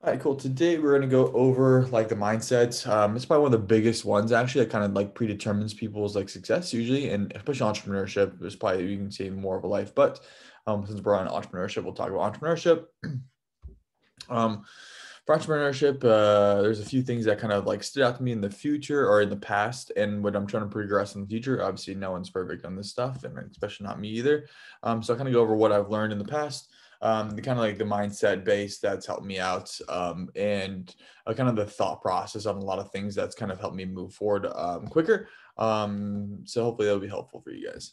All right, cool. Today we're going to go over like the mindsets. Um, it's probably one of the biggest ones actually that kind of like predetermines people's like success usually, and especially entrepreneurship is probably you can see more of a life. But um, since we're on entrepreneurship, we'll talk about entrepreneurship. um, for entrepreneurship, uh, there's a few things that kind of like stood out to me in the future or in the past, and what I'm trying to progress in the future. Obviously, no one's perfect on this stuff, and especially not me either. Um, so I kind of go over what I've learned in the past um, the kind of like the mindset base that's helped me out um, and uh, kind of the thought process on a lot of things that's kind of helped me move forward um, quicker. Um, so hopefully that'll be helpful for you guys.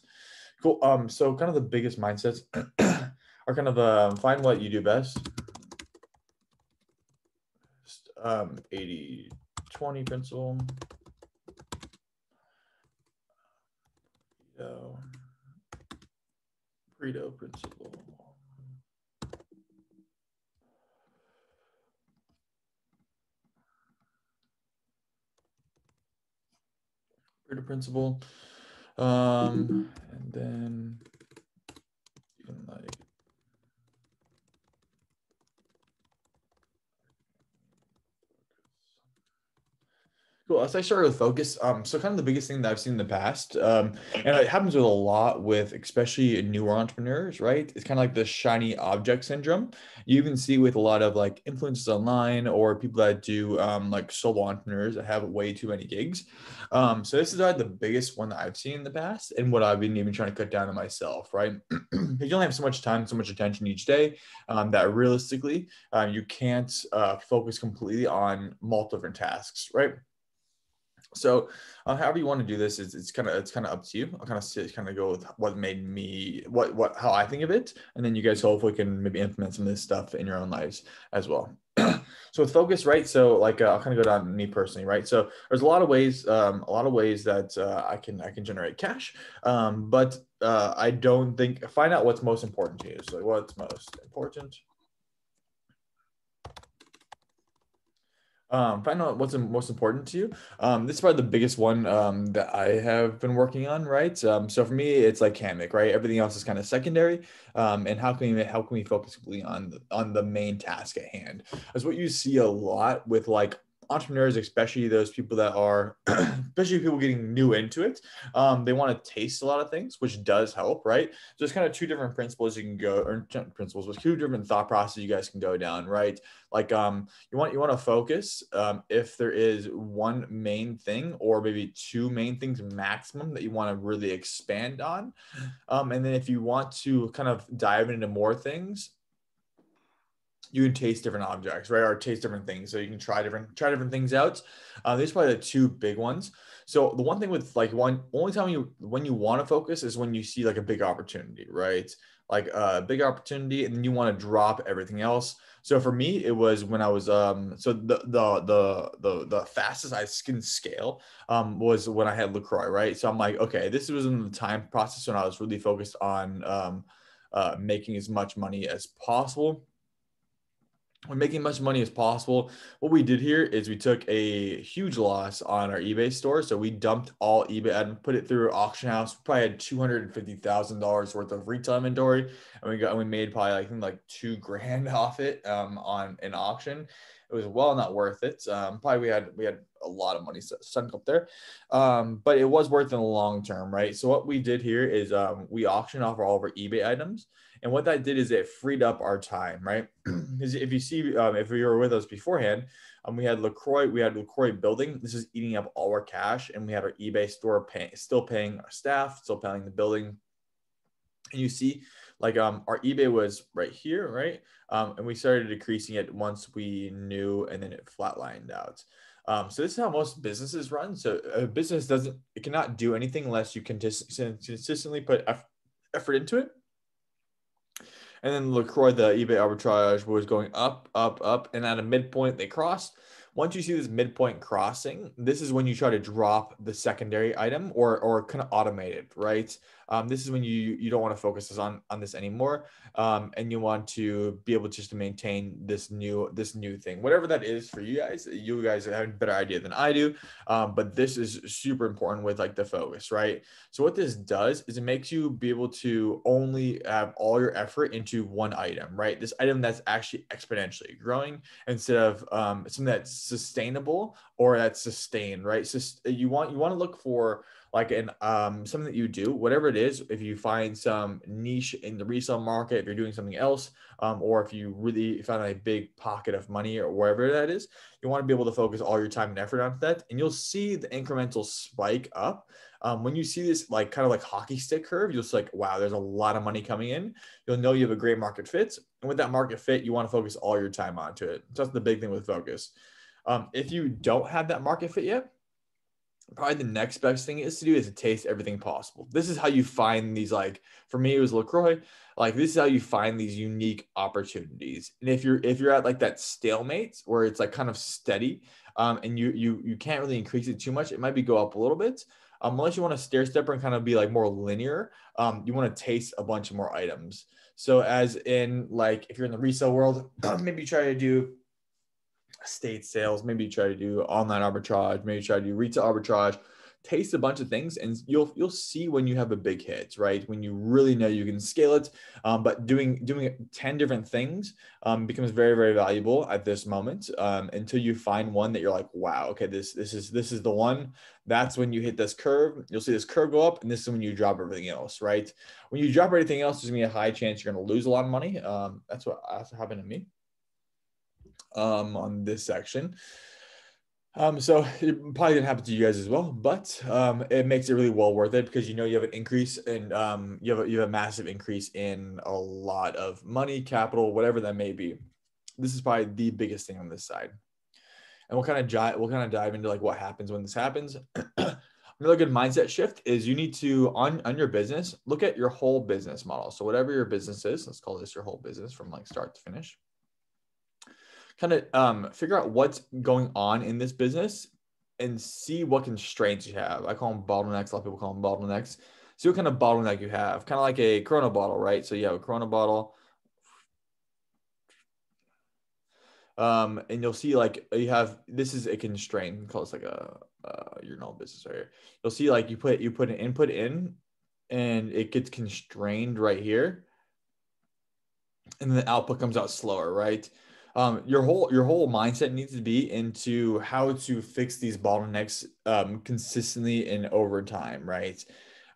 Cool. Um, so kind of the biggest mindsets are kind of uh, find what you do best. Um, 80 20 principle. Pareto principle. The principle. Um, and then even like Cool. As I started with focus, um, so kind of the biggest thing that I've seen in the past, um, and it happens with a lot with especially newer entrepreneurs, right? It's kind of like the shiny object syndrome. You even see with a lot of like influencers online or people that do um, like solo entrepreneurs that have way too many gigs. Um, so this is like the biggest one that I've seen in the past, and what I've been even trying to cut down on myself, right? Because you only have so much time, so much attention each day um, that realistically uh, you can't uh, focus completely on multiple different tasks, right? So, uh, however you want to do this, is it's kind of it's kind of up to you. I'll kind of kind of go with what made me what what how I think of it, and then you guys hopefully can maybe implement some of this stuff in your own lives as well. so with focus, right? So like uh, I'll kind of go down me personally, right? So there's a lot of ways, um, a lot of ways that uh, I can I can generate cash, um, but uh, I don't think find out what's most important to you. So what's most important um, find out what's most important to you. Um, this is probably the biggest one um, that I have been working on, right? Um, so for me, it's like Hammock, right? Everything else is kind of secondary. Um, and how can we how can we focus on the, on the main task at hand? Is what you see a lot with like entrepreneurs, especially those people that are, especially people getting new into it, um, they want to taste a lot of things, which does help, right? So there's kind of two different principles you can go, or principles, but two different thought processes you guys can go down, right? Like um, you want you want to focus um, if there is one main thing or maybe two main things maximum that you want to really expand on, um, and then if you want to kind of dive into more things, you can taste different objects, right? Or taste different things. So you can try different try different things out. Uh, these are probably the two big ones. So the one thing with like one only time you when you want to focus is when you see like a big opportunity, right? Like a big opportunity, and then you want to drop everything else. So for me, it was when I was um so the the the the the fastest I can scale um was when I had LaCroix, right? So I'm like, okay, this was in the time process when I was really focused on um uh, making as much money as possible we're making as much money as possible. What we did here is we took a huge loss on our eBay store. So we dumped all eBay and put it through auction house. We probably had two hundred and fifty thousand dollars worth of retail inventory, and we got and we made probably like, I think like two grand off it um, on an auction. It was well not worth it. Um, probably we had we had a lot of money sunk up there, um, but it was worth in the long term, right? So what we did here is um, we auctioned off all of our eBay items and what that did is it freed up our time, right? Because if you see, um, if you were with us beforehand, um, we had LaCroix, we had LaCroix building. This is eating up all our cash, and we had our eBay store paying, still paying our staff, still paying the building. And you see, like um, our eBay was right here, right? Um, and we started decreasing it once we knew, and then it flatlined out. Um, so this is how most businesses run. So a business doesn't, it cannot do anything unless you can consistently put effort into it and then LaCroix, the eBay arbitrage was going up, up, up, and at a midpoint they crossed. Once you see this midpoint crossing, this is when you try to drop the secondary item or or kind of automate it, right? Um, this is when you you don't want to focus on on this anymore, um, and you want to be able just to maintain this new this new thing, whatever that is for you guys. You guys have a better idea than I do, um, but this is super important with like the focus, right? So what this does is it makes you be able to only have all your effort into one item, right? This item that's actually exponentially growing instead of um, something that's sustainable or that's sustained, right? So you want you want to look for like an um something that you do whatever it is if you find some niche in the resale market if you're doing something else um, or if you really find a big pocket of money or wherever that is you want to be able to focus all your time and effort on that and you'll see the incremental spike up. Um, when you see this like kind of like hockey stick curve you'll see like wow there's a lot of money coming in. You'll know you have a great market fit and with that market fit you want to focus all your time onto it. So that's the big thing with focus. Um, if you don't have that market fit yet probably the next best thing is to do is to taste everything possible. This is how you find these like for me it was LaCroix. Like this is how you find these unique opportunities. And if you're if you're at like that stalemate where it's like kind of steady um, and you you you can't really increase it too much, it might be go up a little bit. Um, unless you want to stair stepper and kind of be like more linear, um, you want to taste a bunch of more items. So as in like if you're in the resale world, maybe try to do estate sales, maybe try to do online arbitrage, maybe try to do retail arbitrage, taste a bunch of things, and you'll you'll see when you have a big hit, right? When you really know you can scale it. Um, but doing doing ten different things um, becomes very very valuable at this moment um, until you find one that you're like, wow, okay, this this is this is the one. That's when you hit this curve. You'll see this curve go up, and this is when you drop everything else, right? When you drop everything else, there's gonna be a high chance you're gonna lose a lot of money. Um, that's what that's what happened to me um, on this section. Um, so it probably didn't happen to you guys as well, but um, it makes it really well worth it because you know you have an increase and um, you have a, you have a massive increase in a lot of money, capital, whatever that may be. This is probably the biggest thing on this side, and we'll kind of dive we'll kind of dive into like what happens when this happens. Another good mindset shift is you need to on on your business look at your whole business model. So whatever your business is, let's call this your whole business from like start to finish kind of um, figure out what's going on in this business and see what constraints you have. I call them bottlenecks. A lot of people call them bottlenecks. See what kind of bottleneck you have, kind of like a Corona bottle, right? So you have a Corona bottle. Um, and you'll see like you have this is a constraint. Call it like a uh, your normal business right here. You'll see like you put you put an input in, and it gets constrained right here, and then the output comes out slower, right? Um, your whole your whole mindset needs to be into how to fix these bottlenecks um, consistently and over time, right?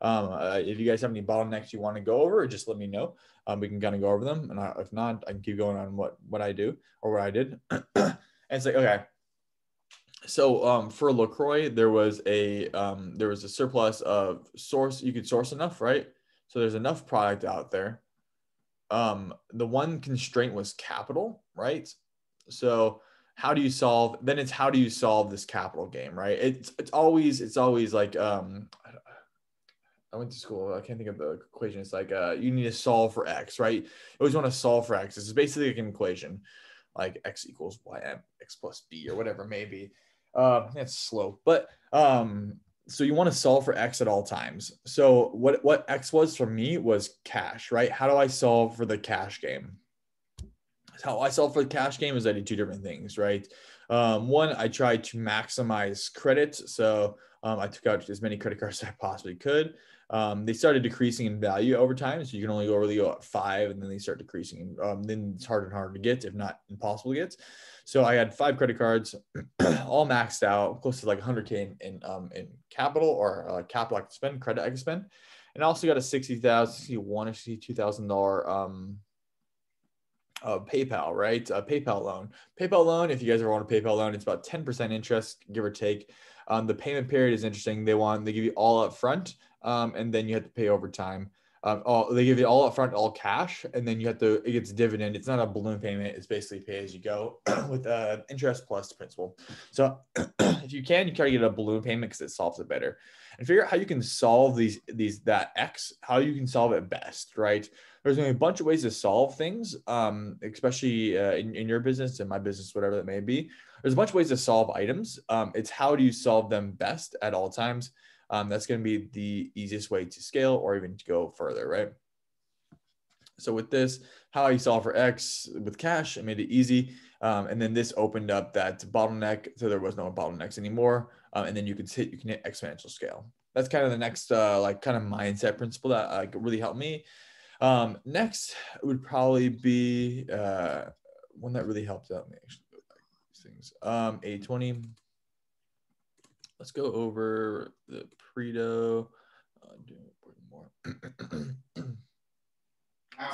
Um, uh, if you guys have any bottlenecks you want to go over, just let me know. Um, we can kind of go over them, and I, if not, I can keep going on what what I do or what I did. and it's like okay, so um, for Lacroix, there was a um, there was a surplus of source. You could source enough, right? So there's enough product out there um, the one constraint was capital, right? So how do you solve? Then it's how do you solve this capital game, right? It's it's always it's always like um, I went to school. I can't think of the equation. It's like uh, you need to solve for x, right? You always want to solve for x. This is basically like an equation, like x equals y m x plus b or whatever maybe. may be. Uh, that's slow, but um, so you want to solve for x at all times. So what what x was for me was cash, right? How do I solve for the cash game? How I solve for the cash game is I did two different things, right? Um, one, I tried to maximize credit, so um, I took out as many credit cards as I possibly could. Um, they started decreasing in value over time, so you can only go really go at five, and then they start decreasing. Um, then it's harder and harder to get, if not impossible to get. So I had five credit cards, all maxed out, close to like 100k in in, um, in capital or uh, capital I could spend, credit I could spend, and I also got a sixty thousand, sixty-one or sixty-two thousand dollar um, uh, PayPal, right? A PayPal loan. PayPal loan. If you guys ever want a PayPal loan, it's about ten percent interest, give or take. Um, the payment period is interesting. They want they give you all up front, um, and then you have to pay over time. They give you all upfront, all cash, and then you have to. It gets dividend. It's not a balloon payment. It's basically pay as you go with uh, interest plus principal. So if you can, you try to get a balloon payment because it solves it better, and figure out how you can solve these these that X, how you can solve it best, right? There's going to be a bunch of ways to solve things, um, especially uh, in, in your business and my business, whatever that may be. There's a bunch of ways to solve items. Um, it's how do you solve them best at all times um, that's going to be the easiest way to scale or even to go further, right? So with this, how I solve for X with cash, I made it easy. Um, and then this opened up that bottleneck, so there was no bottlenecks anymore. Um, and then you can hit you can hit exponential scale. That's kind of the next uh, like kind of mindset principle that like really helped me. Um, next would probably be uh, one that really helped out me actually. These things. Um, 80 20. Let's go over the Pareto. Uh, more.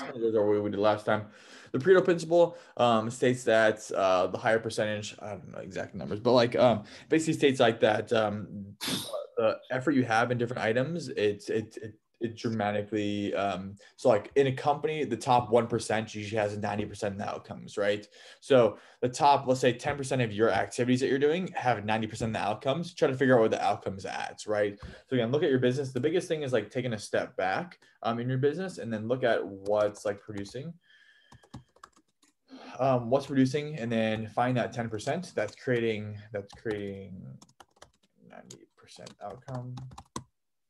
What we did last time. The Pareto principle um, states that uh, the higher percentage, I don't know exact numbers, but like um, basically states like that um, the effort you have in different items, it's it, it it dramatically um, so like in a company the top 1% usually has a 90% of the outcomes right? So the top let's say 10% of your activities that you're doing have 90% of the outcomes try to figure out what the outcomes adds right? So again look at your business. The biggest thing is like taking a step back um, in your business and then look at what's like producing um, what's producing and then find that 10% that's creating that's creating 90% outcome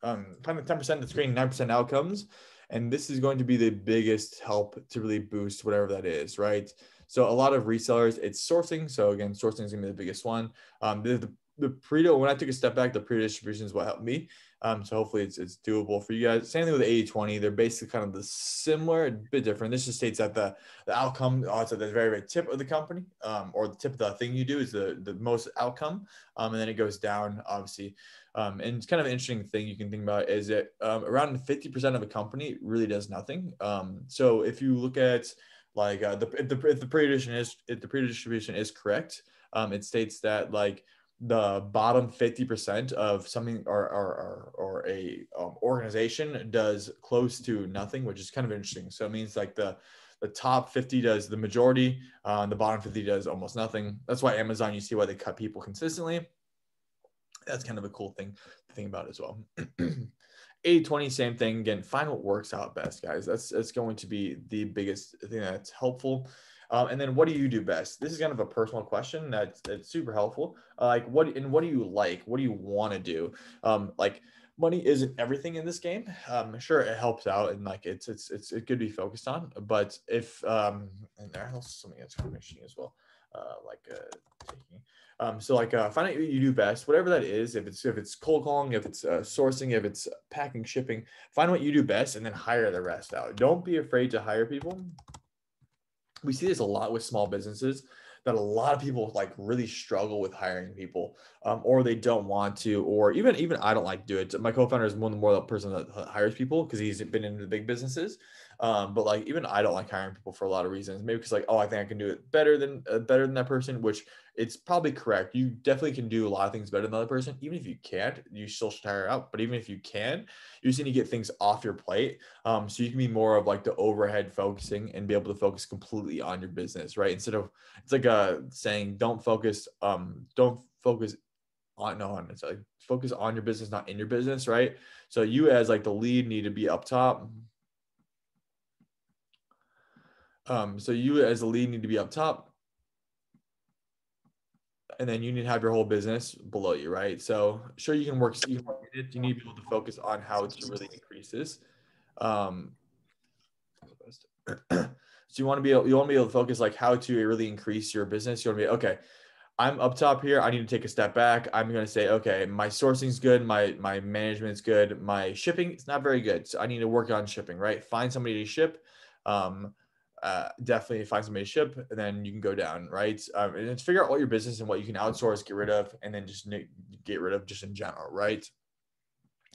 um, kind of 10% of the screen, 9% outcomes. And this is going to be the biggest help to really boost whatever that is, right? So a lot of resellers, it's sourcing. So again, sourcing is gonna be the biggest one. Um, the, the, the Pareto, when I took a step back, the Pareto distribution is what helped me. Um, so hopefully it's, it's doable for you guys. Same thing with 80 20. They're basically kind of the similar, a bit different. This just states that the, the outcome, also the very, very tip of the company um, or the tip of the thing you do is the, the most outcome. Um, and then it goes down, obviously. Um, and it's kind of an interesting thing you can think about is that um, around 50% of a company really does nothing. Um, so if you look at like uh, the, if the, if the Pareto distribution is, if the Pareto distribution is correct, um, it states that like the bottom 50% of something or, or, or, or a um, organization does close to nothing, which is kind of interesting. So it means like the, the top 50 does the majority, uh, the bottom 50 does almost nothing. That's why Amazon, you see why they cut people consistently that's kind of a cool thing to think about as well. 80 20, same thing. Again, find what works out best, guys. That's that's going to be the biggest thing that's helpful. Um, and then what do you do best? This is kind of a personal question that's, that's super helpful. Uh, like what and what do you like? What do you want to do? Um, like money isn't everything in this game. Um, sure, it helps out and like it's it's it's it could be focused on. But if um, and there's else something that's of interesting as well, uh, like uh, taking um, so like uh, find out what you do best, whatever that is. If it's if it's cold calling, if it's uh, sourcing, if it's packing, shipping, find what you do best, and then hire the rest out. Don't be afraid to hire people. We see this a lot with small businesses that a lot of people like really struggle with hiring people, um, or they don't want to, or even even I don't like to do it. My co-founder is one of the more the person that hires people because he's been into the big businesses. Um, but like even I don't like hiring people for a lot of reasons. Maybe because like oh I think I can do it better than uh, better than that person, which it's probably correct. You definitely can do a lot of things better than the other person. Even if you can't, you still should hire out. But even if you can, you just need to get things off your plate. Um, so you can be more of like the overhead focusing and be able to focus completely on your business, right? Instead of it's like a uh, saying, don't focus, um, don't focus on no on it's like focus on your business, not in your business, right? So you as like the lead need to be up top. Um, so you as a lead need to be up top and then you need to have your whole business below you, right? So sure you can work, you, need to be able to focus on how to really increase this. Um, so you want to be able, you want to be able to focus like how to really increase your business. You want to be okay. I'm up top here. I need to take a step back. I'm going to say, okay, my sourcing's good. My, my management's good. My shipping is not very good. So I need to work on shipping, right? Find somebody to ship. Um, uh, definitely find somebody to ship and then you can go down, right? Um, and then figure out all your business and what you can outsource, get rid of, and then just get rid of just in general, right?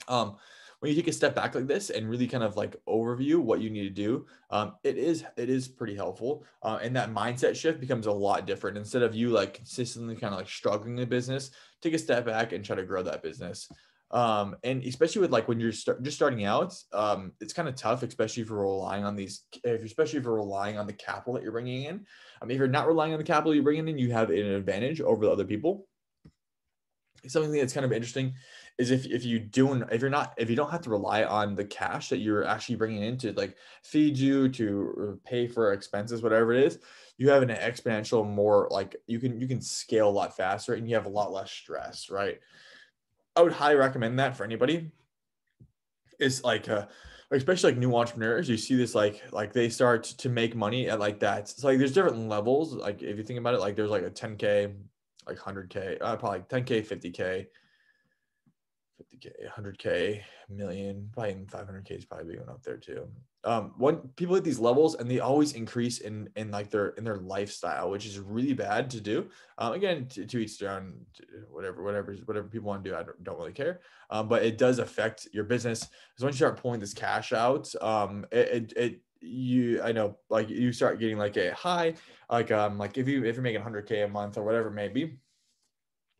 Um, when you take a step back like this and really kind of like overview what you need to do, um, it is it is pretty helpful. Uh, and that mindset shift becomes a lot different. Instead of you like consistently kind of like struggling in business, take a step back and try to grow that business. Um, and especially with like when you're start, just starting out, um, it's kind of tough, especially if you're relying on these, if especially if you're relying on the capital that you're bringing in. I mean, if you're not relying on the capital you're bringing in, you have an advantage over the other people. Something that's kind of interesting is if if you doing if you're not if you don't have to rely on the cash that you're actually bringing in to like feed you to pay for expenses whatever it is you have an exponential more like you can you can scale a lot faster and you have a lot less stress right I would highly recommend that for anybody. Is like uh, especially like new entrepreneurs, you see this like like they start to make money at like that. It's like there's different levels. Like if you think about it, like there's like a 10k, like 100k, uh, probably 10k, 50k, 50k, 100k, million, probably 500k is probably going up there too. Um, when people hit these levels and they always increase in in like their in their lifestyle, which is really bad to do. Um, again, to, to each their own, whatever, whatever, whatever people want to do, I don't, don't really care. Um, but it does affect your business. So once you start pulling this cash out, um, it, it, it you i know like you start getting like a high like um like if you if you're making 100k a month or whatever it may be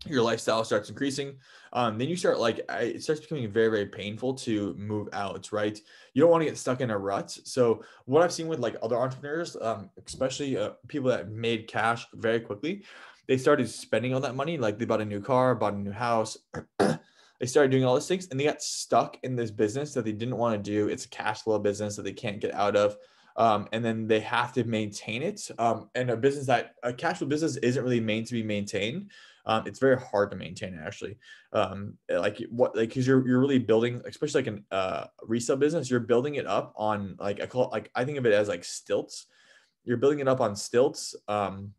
your lifestyle starts increasing um, then you start like it starts becoming very very painful to move out right? You don't want to get stuck in a rut. So what i've seen with like other entrepreneurs um, especially uh, people that made cash very quickly they started spending all that money like they bought a new car bought a new house they started doing all these things and they got stuck in this business that they didn't want to do. It's a cash flow business that they can't get out of um, and then they have to maintain it um, and a business that a cash flow business isn't really made to be maintained um, it's very hard to maintain actually. Um, like what, like, cause you're, you're really building, especially like an, uh, resale business, you're building it up on like, I call it, like, I think of it as like stilts. You're building it up on stilts. Um,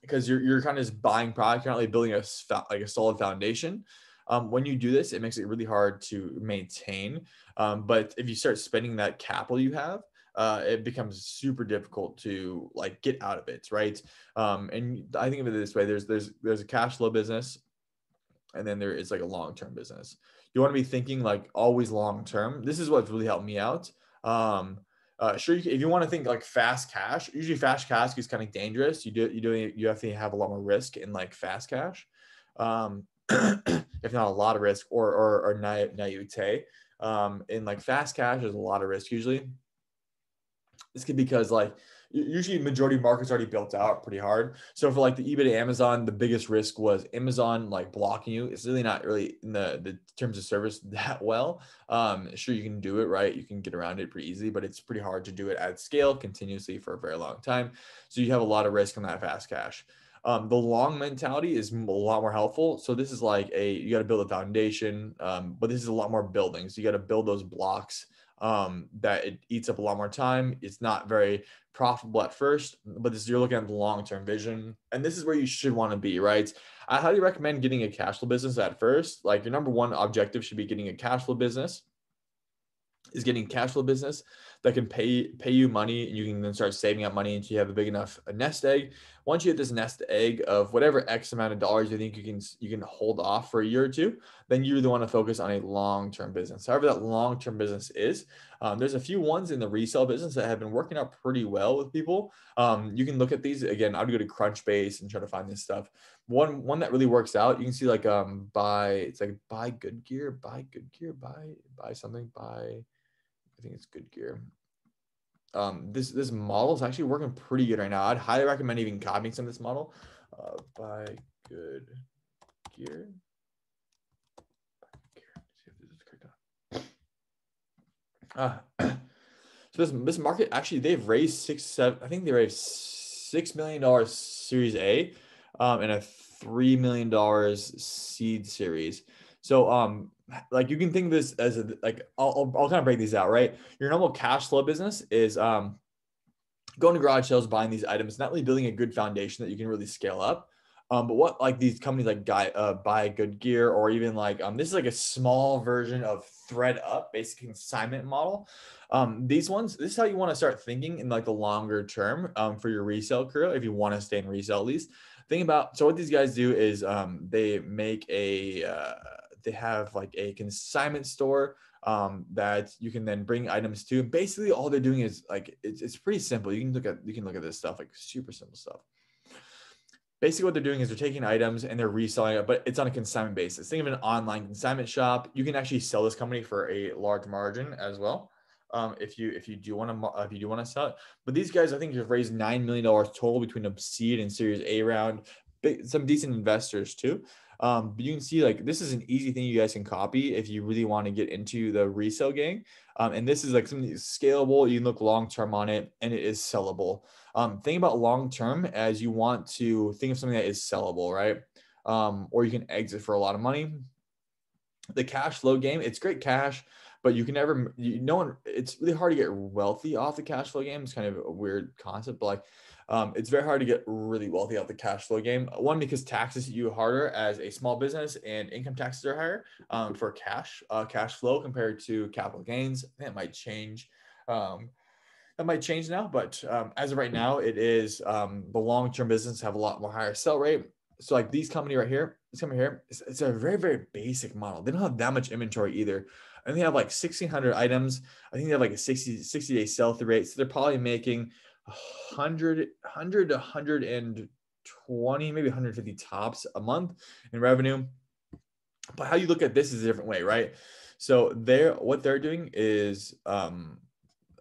because you're, you're kind of just buying product, you're not really building a, like a solid foundation. Um, when you do this, it makes it really hard to maintain. Um, but if you start spending that capital you have, uh, it becomes super difficult to like get out of it, right? Um, and I think of it this way: there's there's there's a cash flow business, and then there is like a long term business. You want to be thinking like always long term. This is what's really helped me out. Um, uh, sure, you if you want to think like fast cash, usually fast cash is kind of dangerous. You do you do you have to have a lot more risk in like fast cash, um, if not a lot of risk or or, or naivete. Um, in like fast cash, there's a lot of risk usually this could because like usually majority markets already built out pretty hard. So for like the eBay Amazon, the biggest risk was Amazon like blocking you. It's really not really in the the terms of service that well. Um, sure you can do it right, you can get around it pretty easily, but it's pretty hard to do it at scale continuously for a very long time. So you have a lot of risk on that fast cash. Um, the long mentality is a lot more helpful. So this is like a you got to build a foundation, um, but this is a lot more building. So you got to build those blocks um, that it eats up a lot more time. It's not very profitable at first, but this you're looking at the long term vision, and this is where you should want to be, right? I highly recommend getting a cash flow business at first. Like your number one objective should be getting a cash flow business. Is getting cash flow business that can pay pay you money and you can then start saving up money until you have a big enough nest egg. Once you hit this nest egg of whatever X amount of dollars you think you can you can hold off for a year or two, then you really want to focus on a long-term business. However, that long-term business is. Um, there's a few ones in the resale business that have been working out pretty well with people. Um, you can look at these again. I would go to Crunchbase and try to find this stuff. One one that really works out. You can see like um buy it's like buy good gear, buy good gear, buy buy something, buy I think it's good gear. Um, this this model is actually working pretty good right now. I'd highly recommend even copying some of this model. Uh, buy good gear. Uh, so this this market actually they've raised six seven. I think they raised six million dollars Series A, um, and a three million dollars seed series. So um, like you can think of this as a like I'll, I'll, kind of break these out right? Your normal cash flow business is um going to garage sales buying these items not really building a good foundation that you can really scale up. Um, but what like these companies like guy uh, buy good gear or even like um, this is like a small version of ThredUp basic consignment model. Um, these ones this is how you want to start thinking in like the longer term um, for your resale career if you want to stay in resale at least. Think about so what these guys do is um, they make a uh, they have like a consignment store um, that you can then bring items to. Basically, all they're doing is like it's, it's pretty simple. You can look at you can look at this stuff like super simple stuff. Basically, what they're doing is they're taking items and they're reselling it, but it's on a consignment basis. Think of an online consignment shop. You can actually sell this company for a large margin as well. Um, if you if you do want to if you do want to sell it, but these guys I think have raised nine million dollars total between a seed and Series A round. Some decent investors too. Um, but you can see like this is an easy thing you guys can copy if you really want to get into the resale game. Um, and this is like something that's scalable. You can look long term on it, and it is sellable. Um, think about long term as you want to think of something that is sellable, right? Um, or you can exit for a lot of money. the cash flow game, it's great cash, but you can never, you, no one, it's really hard to get wealthy off the cash flow game. It's kind of a weird concept, but like, um, it's very hard to get really wealthy out the cash flow game. One, because taxes hit you harder as a small business and income taxes are higher um, for cash, uh, cash flow compared to capital gains. That might change. Um, that might change now, but um, as of right now, it is um, the long-term business have a lot more higher sell rate. So like these company right here, this company here, it's, it's a very very basic model. They don't have that much inventory either, and they have like 1,600 items. I think they have like a 60 60 day sell through rate. So they're probably making 100 100 to 120 maybe 150 tops a month in revenue. But how you look at this is a different way, right? So they're what they're doing is um,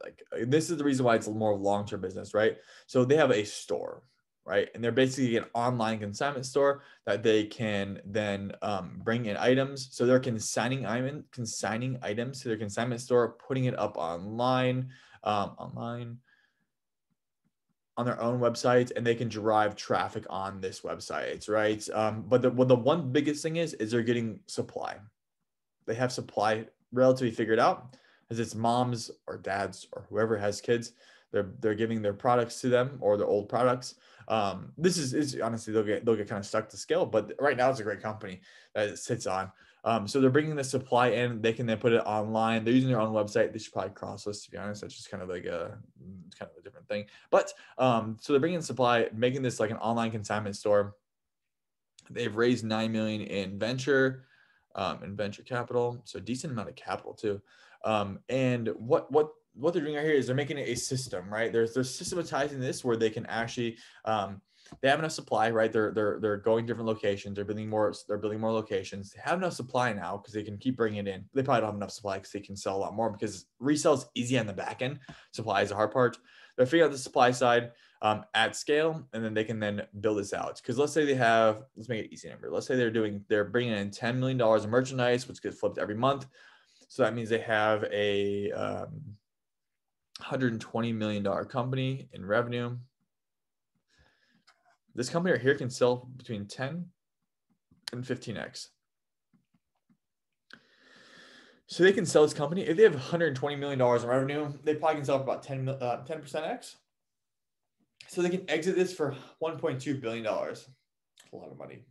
like this is the reason why it's a more long-term business, right? So they have a store, right? And they're basically an online consignment store that they can then um, bring in items. So they're consigning item, consigning items to their consignment store, putting it up online, um, online on their own websites, and they can drive traffic on this website, right? Um, but the well, the one biggest thing is is they're getting supply. They have supply relatively figured out as it's moms or dads or whoever has kids they're they're giving their products to them or their old products um, this is, is honestly they'll get they'll get kind of stuck to scale but right now it's a great company that it sits on um, so they're bringing the supply in. They can then put it online. They're using their own website. They should probably cross list to be honest. That's just kind of like a kind of a different thing. But um, so they're bringing supply making this like an online consignment store. They've raised 9 million in venture um, in venture capital. So decent amount of capital too. Um, and what what what they're doing right here is they're making it a system, right? They're they're systematizing this where they can actually um, they have enough supply, right? They're they're they're going different locations. They're building more. They're building more locations. They have enough supply now because they can keep bringing it in. They probably don't have enough supply because they can sell a lot more because resell is easy on the back end. Supply is the hard part. They're figuring out the supply side um, at scale, and then they can then build this out. Because let's say they have, let's make it easy number. Let's say they're doing, they're bringing in ten million dollars of merchandise, which gets flipped every month. So that means they have a um, $120 million company in revenue. This company right here can sell between 10 and 15x. So they can sell this company. If they have $120 million in revenue, they probably can sell for about 10, uh, 10% X. So they can exit this for $1.2 billion. That's a lot of money.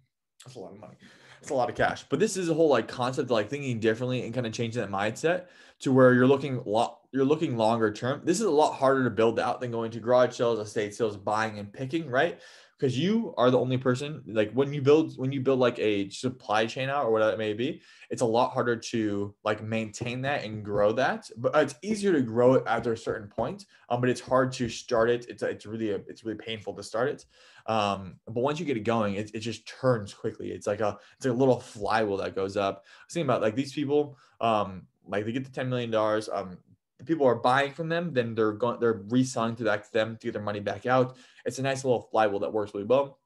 That's a lot of money it's a lot of cash. But this is a whole like concept of like thinking differently and kind of changing that mindset to where you're looking lot you're looking longer term. This is a lot harder to build out than going to garage sales, estate sales, buying and picking, right? Because you are the only person like when you build when you build like a supply chain out or whatever it may be, it's a lot harder to like maintain that and grow that. But it's easier to grow it after a certain point. Um, but it's hard to start it. It's it's really a, it's really painful to start it. Um, but once you get it going, it, it just turns quickly. It's like a it's like a little flywheel that goes up. I was thinking about like these people, um, like they get the ten million dollars. Um, people are buying from them, then they're going they're reselling to back to them to get their money back out. It's a nice little flywheel that works really well.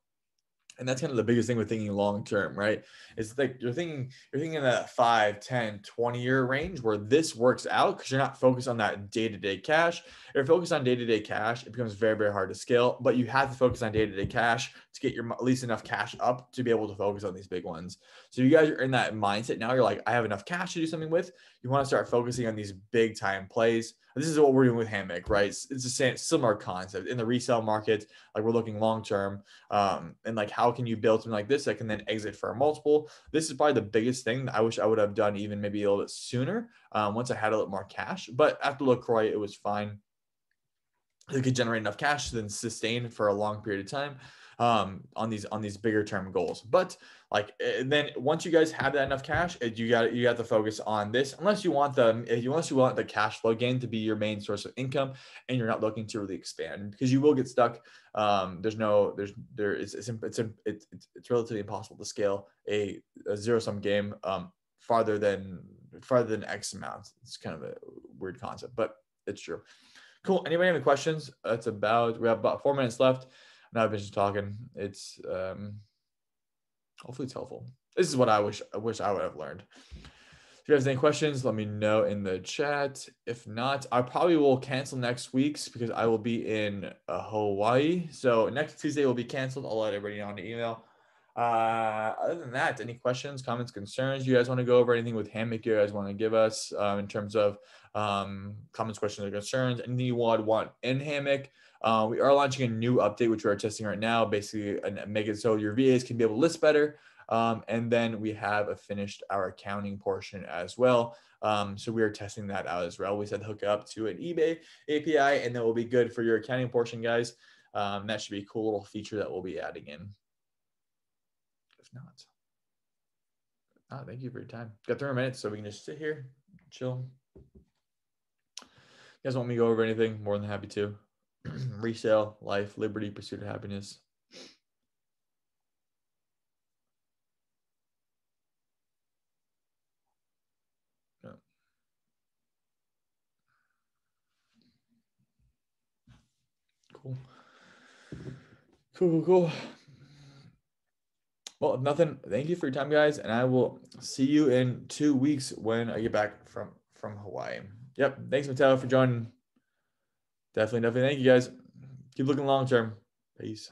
And that's kind of the biggest thing with thinking long term right? It's like you're thinking you're thinking in that 5 10 20 year range where this works out because you're not focused on that day-to-day cash. If you're focused on day-to-day cash it becomes very very hard to scale but you have to focus on day-to-day cash to get your at least enough cash up to be able to focus on these big ones. So you guys are in that mindset now you're like i have enough cash to do something with you want to start focusing on these big time plays this is what we're doing with Hammock, right? It's, same similar concept in the resale market. Like we're looking long term, um, and like how can you build something like this that can then exit for a multiple? This is probably the biggest thing I wish I would have done even maybe a little bit sooner um, once I had a little more cash. But after Lacroix, it was fine. It could generate enough cash to then sustain for a long period of time um, on these on these bigger term goals. But like and then once you guys have that enough cash, you got you got to focus on this. Unless you want the unless you want the cash flow gain to be your main source of income, and you're not looking to really expand because you will get stuck. Um, there's no there's there is it's it's, it's it's it's relatively impossible to scale a, a zero sum game um, farther than farther than X amount. It's kind of a weird concept, but it's true. Cool. Anybody have any questions? That's about we have about four minutes left. Now I've been just talking. It's um, hopefully it's helpful. This is what I wish I wish I would have learned. If you guys have any questions, let me know in the chat. If not, I probably will cancel next week's because I will be in uh, Hawaii. So next Tuesday will be canceled. I'll let everybody know on the email. uh, other than that, any questions, comments, concerns you guys want to go over? Anything with Hammock you guys want to give us um, in terms of um, comments, questions, or concerns? Anything you would want in Hammock? Uh, we are launching a new update, which we are testing right now, basically make it so your VAs can be able to list better. Um, and then we have finished our accounting portion as well. Um, so we are testing that out as well. We said hook up to an eBay API, and that will be good for your accounting portion, guys. Um, that should be a cool little feature that we'll be adding in If not. Oh, thank you for your time. Got three minutes, so we can just sit here, chill. You guys want me to go over anything? More than happy to. Resale, life, liberty, pursuit of happiness. Cool. Cool, cool, cool. Well, nothing, thank you for your time, guys, and I will see you in two weeks when I get back from from Hawaii. Yep. Thanks, Mateo, for joining. Definitely, definitely. Thank you, guys. Keep looking long term. Peace.